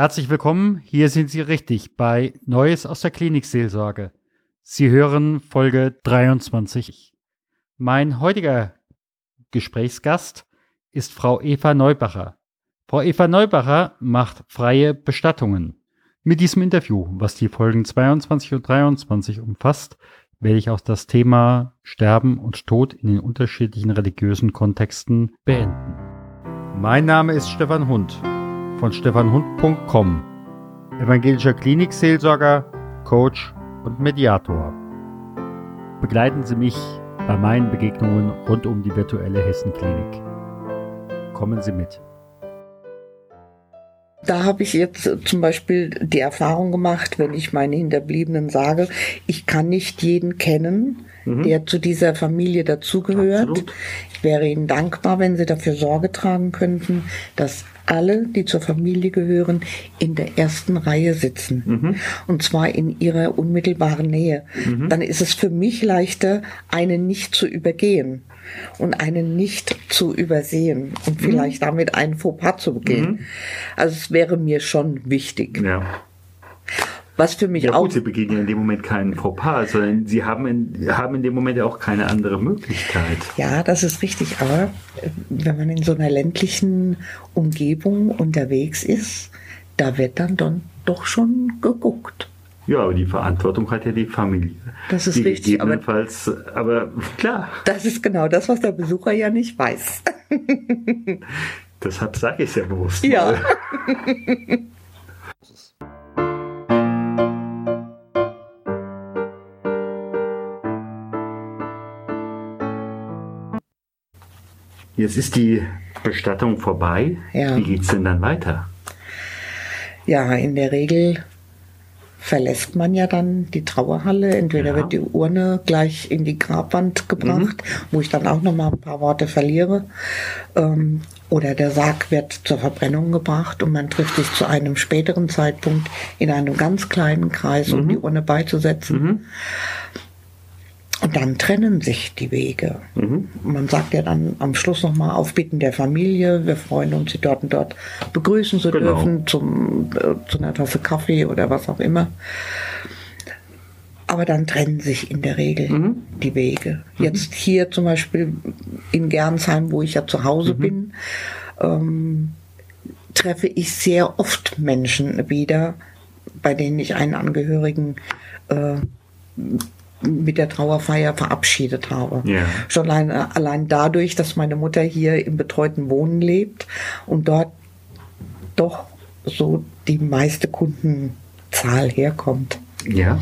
Herzlich willkommen, hier sind Sie richtig bei Neues aus der Klinikseelsorge. Sie hören Folge 23. Mein heutiger Gesprächsgast ist Frau Eva Neubacher. Frau Eva Neubacher macht freie Bestattungen. Mit diesem Interview, was die Folgen 22 und 23 umfasst, werde ich auch das Thema Sterben und Tod in den unterschiedlichen religiösen Kontexten beenden. Mein Name ist Stefan Hund von stefanhund.com, evangelischer Klinikseelsorger, Coach und Mediator. Begleiten Sie mich bei meinen Begegnungen rund um die virtuelle Hessenklinik. Kommen Sie mit. Da habe ich jetzt zum Beispiel die Erfahrung gemacht, wenn ich meine Hinterbliebenen sage, ich kann nicht jeden kennen, mhm. der zu dieser Familie dazugehört. Ich wäre Ihnen dankbar, wenn Sie dafür Sorge tragen könnten, dass alle, die zur Familie gehören, in der ersten Reihe sitzen. Mhm. Und zwar in ihrer unmittelbaren Nähe. Mhm. Dann ist es für mich leichter, einen nicht zu übergehen und einen nicht zu übersehen und mhm. vielleicht damit einen Fauxpas zu begehen. Mhm. Also es wäre mir schon wichtig. Ja. Was für mich ja, auch. Gut, sie begegnen in dem Moment keinen Fauxpas, sondern sie haben in, haben in dem Moment ja auch keine andere Möglichkeit. Ja, das ist richtig. Aber äh, wenn man in so einer ländlichen Umgebung unterwegs ist, da wird dann, dann doch schon geguckt. Ja, aber die Verantwortung hat ja die Familie. Das ist die richtig. Aber, aber klar. Das ist genau das, was der Besucher ja nicht weiß. Deshalb sage ich es ja bewusst. Ja. Jetzt ist die Bestattung vorbei. Ja. Wie geht es denn dann weiter? Ja, in der Regel verlässt man ja dann die Trauerhalle. Entweder ja. wird die Urne gleich in die Grabwand gebracht, mhm. wo ich dann auch noch mal ein paar Worte verliere. Ähm, oder der Sarg wird zur Verbrennung gebracht und man trifft sich zu einem späteren Zeitpunkt in einem ganz kleinen Kreis, um mhm. die Urne beizusetzen. Mhm. Und dann trennen sich die Wege. Mhm. Man sagt ja dann am Schluss nochmal aufbieten der Familie, wir freuen uns, sie dort und dort begrüßen zu genau. dürfen, zum, äh, zu einer Tasse Kaffee oder was auch immer. Aber dann trennen sich in der Regel mhm. die Wege. Mhm. Jetzt hier zum Beispiel in Gernsheim, wo ich ja zu Hause mhm. bin, ähm, treffe ich sehr oft Menschen wieder, bei denen ich einen Angehörigen äh, mit der Trauerfeier verabschiedet habe. Yeah. Schon allein, allein dadurch, dass meine Mutter hier im betreuten Wohnen lebt und dort doch so die meiste Kundenzahl herkommt. Ja.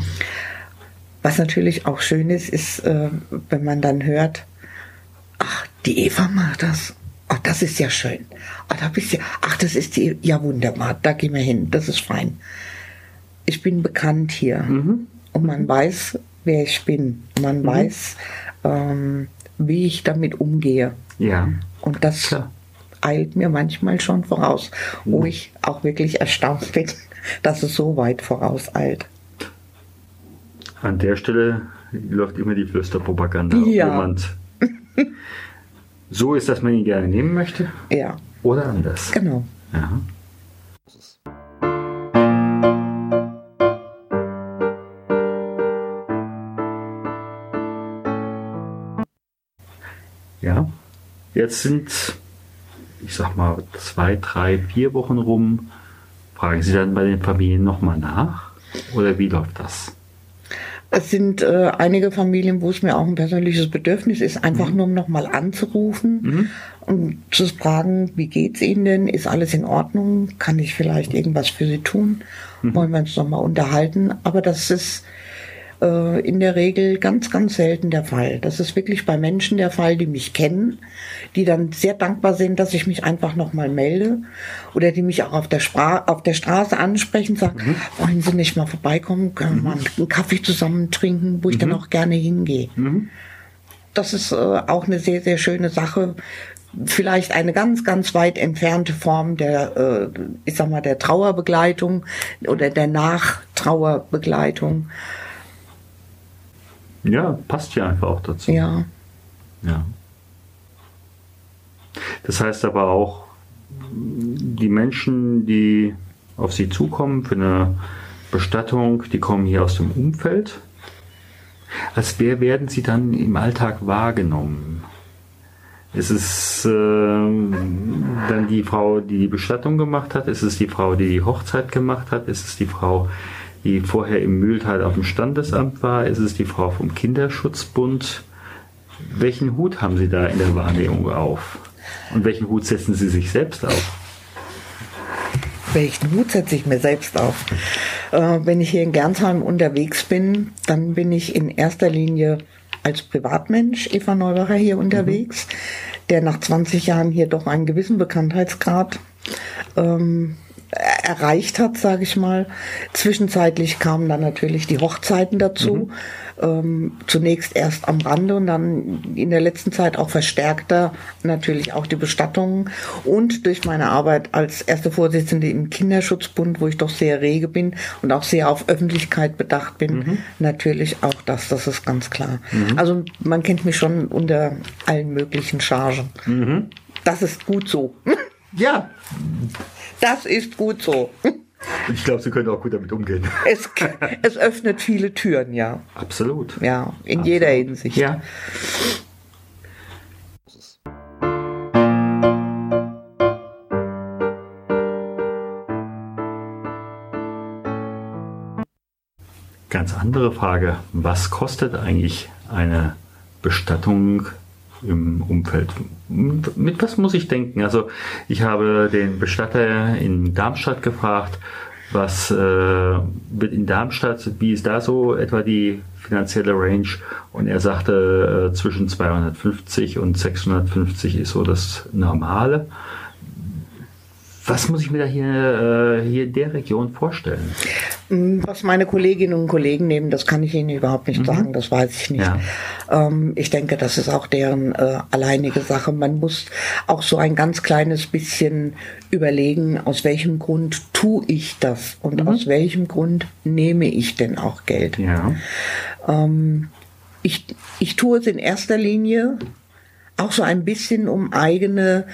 Was natürlich auch schön ist, ist, äh, wenn man dann hört, ach, die Eva macht das. Ach, das ist ja schön. Ach, da bist ja, ach, das ist die, ja wunderbar, da gehen wir hin, das ist fein. Ich bin bekannt hier. Mhm. Und man weiß, wer ich bin. Man mhm. weiß, ähm, wie ich damit umgehe. Ja. Und das Klar. eilt mir manchmal schon voraus, wo mhm. ich auch wirklich erstaunt bin, dass es so weit voraus eilt. An der Stelle läuft immer die Flüsterpropaganda. Ja. Jemand so ist, dass man ihn gerne nehmen möchte. Ja. Oder anders. Genau. Ja. Jetzt sind, ich sag mal, zwei, drei, vier Wochen rum. Fragen Sie dann bei den Familien nochmal nach? Oder wie läuft das? Es sind äh, einige Familien, wo es mir auch ein persönliches Bedürfnis ist, einfach mhm. nur noch mal anzurufen mhm. und zu fragen, wie geht's Ihnen denn? Ist alles in Ordnung? Kann ich vielleicht irgendwas für Sie tun? Mhm. Wollen wir uns noch mal unterhalten? Aber das ist äh, in der Regel ganz, ganz selten der Fall. Das ist wirklich bei Menschen der Fall, die mich kennen, die dann sehr dankbar sind, dass ich mich einfach nochmal melde oder die mich auch auf der, Spra auf der Straße ansprechen, sagen, mhm. wollen Sie nicht mal vorbeikommen, können wir mhm. mal einen Kaffee zusammen trinken, wo ich dann mhm. auch gerne hingehe. Mhm. Das ist äh, auch eine sehr, sehr schöne Sache, vielleicht eine ganz, ganz weit entfernte Form der, äh, ich sag mal, der Trauerbegleitung oder der Nachtrauerbegleitung. Ja, passt ja einfach auch dazu. Ja. Ja. Das heißt aber auch, die Menschen, die auf Sie zukommen für eine Bestattung, die kommen hier aus dem Umfeld. Als wer werden Sie dann im Alltag wahrgenommen? Ist es äh, dann die Frau, die die Bestattung gemacht hat? Ist es die Frau, die die Hochzeit gemacht hat? Ist es die Frau, die vorher im Mühltal auf dem Standesamt war? Ist es die Frau vom Kinderschutzbund? Welchen Hut haben Sie da in der Wahrnehmung auf? Und welchen Hut setzen Sie sich selbst auf? Welchen Hut setze ich mir selbst auf? Äh, wenn ich hier in Gernsheim unterwegs bin, dann bin ich in erster Linie als Privatmensch Eva Neubacher hier unterwegs, mhm. der nach 20 Jahren hier doch einen gewissen Bekanntheitsgrad ähm, erreicht hat, sage ich mal. Zwischenzeitlich kamen dann natürlich die Hochzeiten dazu. Mhm. Ähm, zunächst erst am Rande und dann in der letzten Zeit auch verstärkter natürlich auch die Bestattungen und durch meine Arbeit als erste Vorsitzende im Kinderschutzbund, wo ich doch sehr rege bin und auch sehr auf Öffentlichkeit bedacht bin, mhm. natürlich auch das, das ist ganz klar. Mhm. Also man kennt mich schon unter allen möglichen Chargen. Mhm. Das ist gut so. Ja. Das ist gut so. Und ich glaube, Sie können auch gut damit umgehen. Es, es öffnet viele Türen, ja. Absolut. Ja, in Absolut. jeder Hinsicht. Ja. Ganz andere Frage. Was kostet eigentlich eine Bestattung im Umfeld. Mit was muss ich denken? Also ich habe den Bestatter in Darmstadt gefragt, was äh, wird in Darmstadt, wie ist da so etwa die finanzielle Range? Und er sagte, äh, zwischen 250 und 650 ist so das Normale. Was muss ich mir da hier, äh, hier in der Region vorstellen? Mm, was meine Kolleginnen und Kollegen nehmen, das kann ich Ihnen überhaupt nicht mhm. sagen, das weiß ich nicht. Ja. Ähm, ich denke, das ist auch deren äh, alleinige Sache. Man muss auch so ein ganz kleines bisschen überlegen, aus welchem Grund tue ich das und mhm. aus welchem Grund nehme ich denn auch Geld. Ja. Ähm, ich, ich tue es in erster Linie auch so ein bisschen um eigene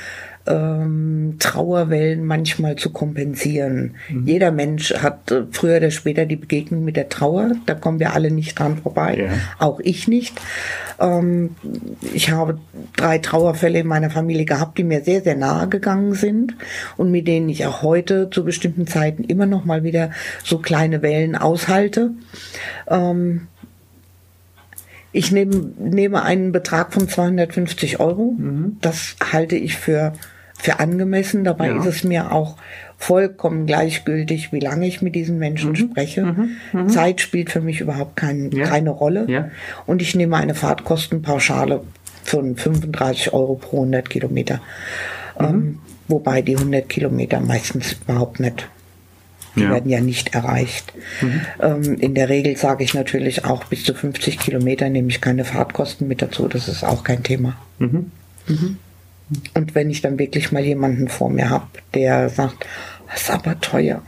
ähm, Trauerwellen manchmal zu kompensieren. Mhm. Jeder Mensch hat äh, früher oder später die Begegnung mit der Trauer. Da kommen wir alle nicht dran vorbei. Ja. Auch ich nicht. Ähm, ich habe drei Trauerfälle in meiner Familie gehabt, die mir sehr, sehr nahe gegangen sind und mit denen ich auch heute zu bestimmten Zeiten immer noch mal wieder so kleine Wellen aushalte. Ähm, ich nehme, nehme einen Betrag von 250 Euro. Mhm. Das halte ich für für angemessen. Dabei ja. ist es mir auch vollkommen gleichgültig, wie lange ich mit diesen Menschen mhm. spreche. Mhm. Mhm. Zeit spielt für mich überhaupt kein, ja. keine Rolle. Ja. Und ich nehme eine Fahrtkostenpauschale von 35 Euro pro 100 Kilometer. Mhm. Ähm, wobei die 100 Kilometer meistens überhaupt nicht die ja. werden ja nicht erreicht. Mhm. Ähm, in der Regel sage ich natürlich auch bis zu 50 Kilometer nehme ich keine Fahrtkosten mit dazu. Das ist auch kein Thema. Mhm. Mhm. Und wenn ich dann wirklich mal jemanden vor mir habe, der sagt, das ist aber teuer,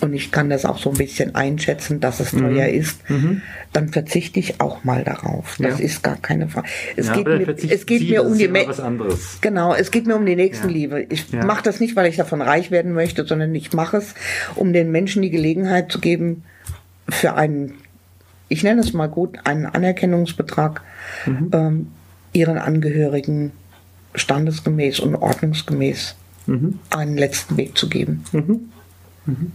und ich kann das auch so ein bisschen einschätzen, dass es teuer mhm. ist, mhm. dann verzichte ich auch mal darauf. Das ja. ist gar keine Frage. Es ja, geht mir, es geht mir um die was anderes. Genau, es geht mir um die Nächstenliebe. Ja. Ich mache das nicht, weil ich davon reich werden möchte, sondern ich mache es, um den Menschen die Gelegenheit zu geben, für einen, ich nenne es mal gut, einen Anerkennungsbetrag mhm. ähm, ihren Angehörigen standesgemäß und ordnungsgemäß mhm. einen letzten Weg zu geben. Mhm. Mhm.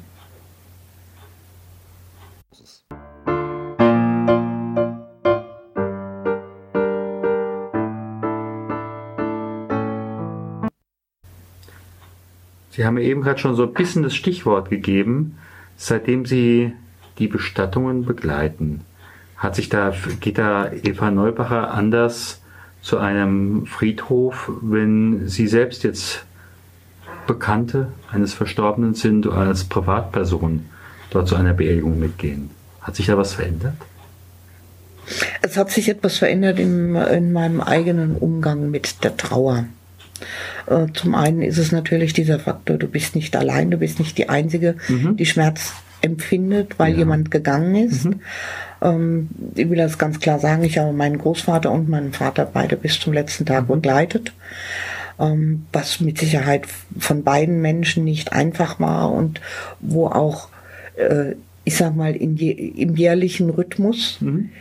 Sie haben eben gerade schon so ein bisschen das Stichwort gegeben, seitdem Sie die Bestattungen begleiten. Hat sich da, geht da Eva Neubacher anders zu einem Friedhof, wenn Sie selbst jetzt Bekannte eines Verstorbenen sind oder als Privatperson dort zu einer Beerdigung mitgehen? Hat sich da was verändert? Es hat sich etwas verändert in, in meinem eigenen Umgang mit der Trauer. Äh, zum einen ist es natürlich dieser Faktor, du bist nicht allein, du bist nicht die Einzige, mhm. die Schmerz empfindet, weil ja. jemand gegangen ist. Mhm. Ähm, ich will das ganz klar sagen, ich habe meinen Großvater und meinen Vater beide bis zum letzten Tag mhm. begleitet. ähm, was mit Sicherheit von beiden Menschen nicht einfach war und wo auch, äh, ich sag mal, in je, im jährlichen Rhythmus mhm.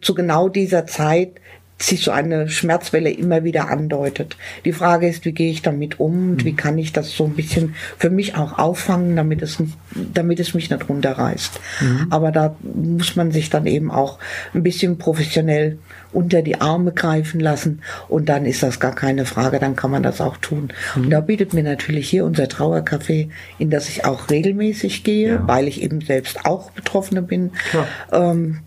zu genau dieser Zeit sich so eine Schmerzwelle immer wieder andeutet. Die Frage ist, wie gehe ich damit um und wie mhm. kann ich das so ein bisschen für mich auch auffangen, damit es nicht, damit es mich nicht runterreißt. Mhm. Aber da muss man sich dann eben auch ein bisschen professionell unter die Arme greifen lassen und dann ist das gar keine Frage, dann kann man das auch tun. Mhm. Und da bietet mir natürlich hier unser Trauercafé, in das ich auch regelmäßig gehe, ja. weil ich eben selbst auch Betroffene bin, ähm,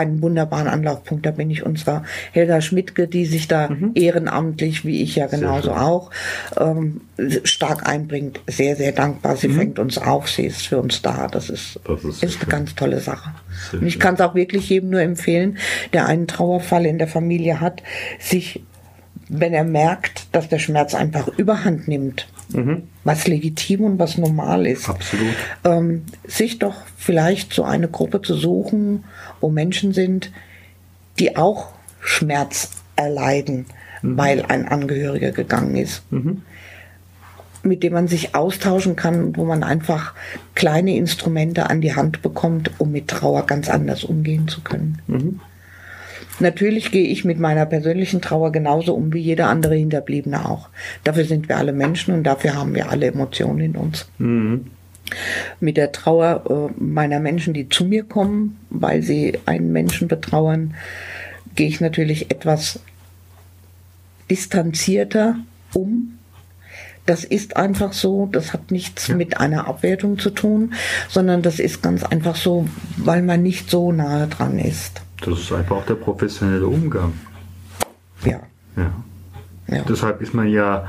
einen wunderbaren Anlaufpunkt. Da bin ich unserer Helga Schmidtke, die sich da mhm. ehrenamtlich, wie ich ja genauso auch, ähm, stark einbringt, sehr, sehr dankbar. Sie mhm. fängt uns auf, sie ist für uns da. Das ist, das ist, ist eine ganz tolle Sache. Sehr Und ich kann es auch wirklich jedem nur empfehlen, der einen Trauerfall in der Familie hat, sich wenn er merkt, dass der Schmerz einfach überhand nimmt, mhm. was legitim und was normal ist, Absolut. Ähm, sich doch vielleicht so eine Gruppe zu suchen, wo Menschen sind, die auch Schmerz erleiden, mhm. weil ein Angehöriger gegangen ist. Mhm. mit dem man sich austauschen kann, wo man einfach kleine Instrumente an die Hand bekommt, um mit Trauer ganz anders umgehen zu können. Natürlich gehe ich mit meiner persönlichen Trauer genauso um wie jeder andere Hinterbliebene auch. Dafür sind wir alle Menschen und dafür haben wir alle Emotionen in uns. Mhm. Mit der Trauer äh, meiner Menschen, die zu mir kommen, weil sie einen Menschen betrauern, gehe ich natürlich etwas distanzierter um. Das ist einfach so, das hat nichts ja. mit einer Abwertung zu tun, sondern das ist ganz einfach so, weil man nicht so nahe dran ist. Das ist einfach auch der professionelle Umgang. Ja. ja. ja. Deshalb ist man ja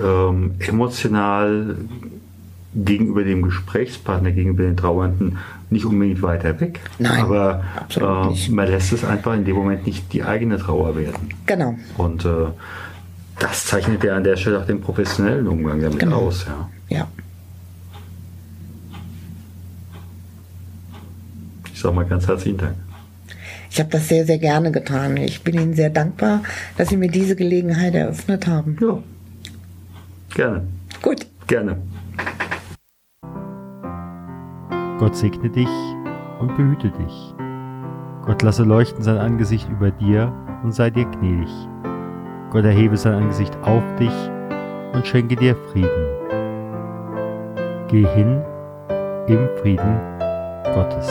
ähm, emotional gegenüber dem Gesprächspartner, gegenüber den Trauernden nicht unbedingt weiter weg. Nein, aber äh, man lässt es einfach in dem Moment nicht die eigene Trauer werden. Genau. Und äh, das zeichnet ja an der Stelle auch den professionellen Umgang damit genau. aus. Ja. ja. Ich sage mal ganz herzlichen Dank. Ich habe das sehr, sehr gerne getan. Ich bin Ihnen sehr dankbar, dass Sie mir diese Gelegenheit eröffnet haben. Ja. Gerne. Gut. Gerne. Gott segne dich und behüte dich. Gott lasse leuchten sein Angesicht über dir und sei dir gnädig. Gott erhebe sein Angesicht auf dich und schenke dir Frieden. Geh hin im Frieden Gottes.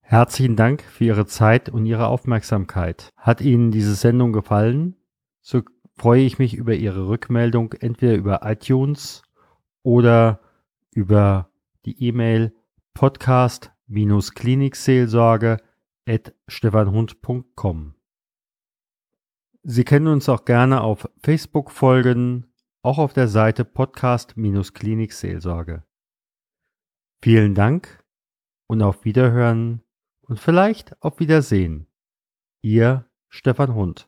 Herzlichen Dank für Ihre Zeit und Ihre Aufmerksamkeit. Hat Ihnen diese Sendung gefallen? So freue ich mich über Ihre Rückmeldung entweder über iTunes oder über die E-Mail podcast-klinikseelsorge at stefanhund.com. Sie können uns auch gerne auf Facebook folgen, auch auf der Seite Podcast-Klinikseelsorge. Vielen Dank und auf Wiederhören und vielleicht auf Wiedersehen. Ihr Stefan Hund.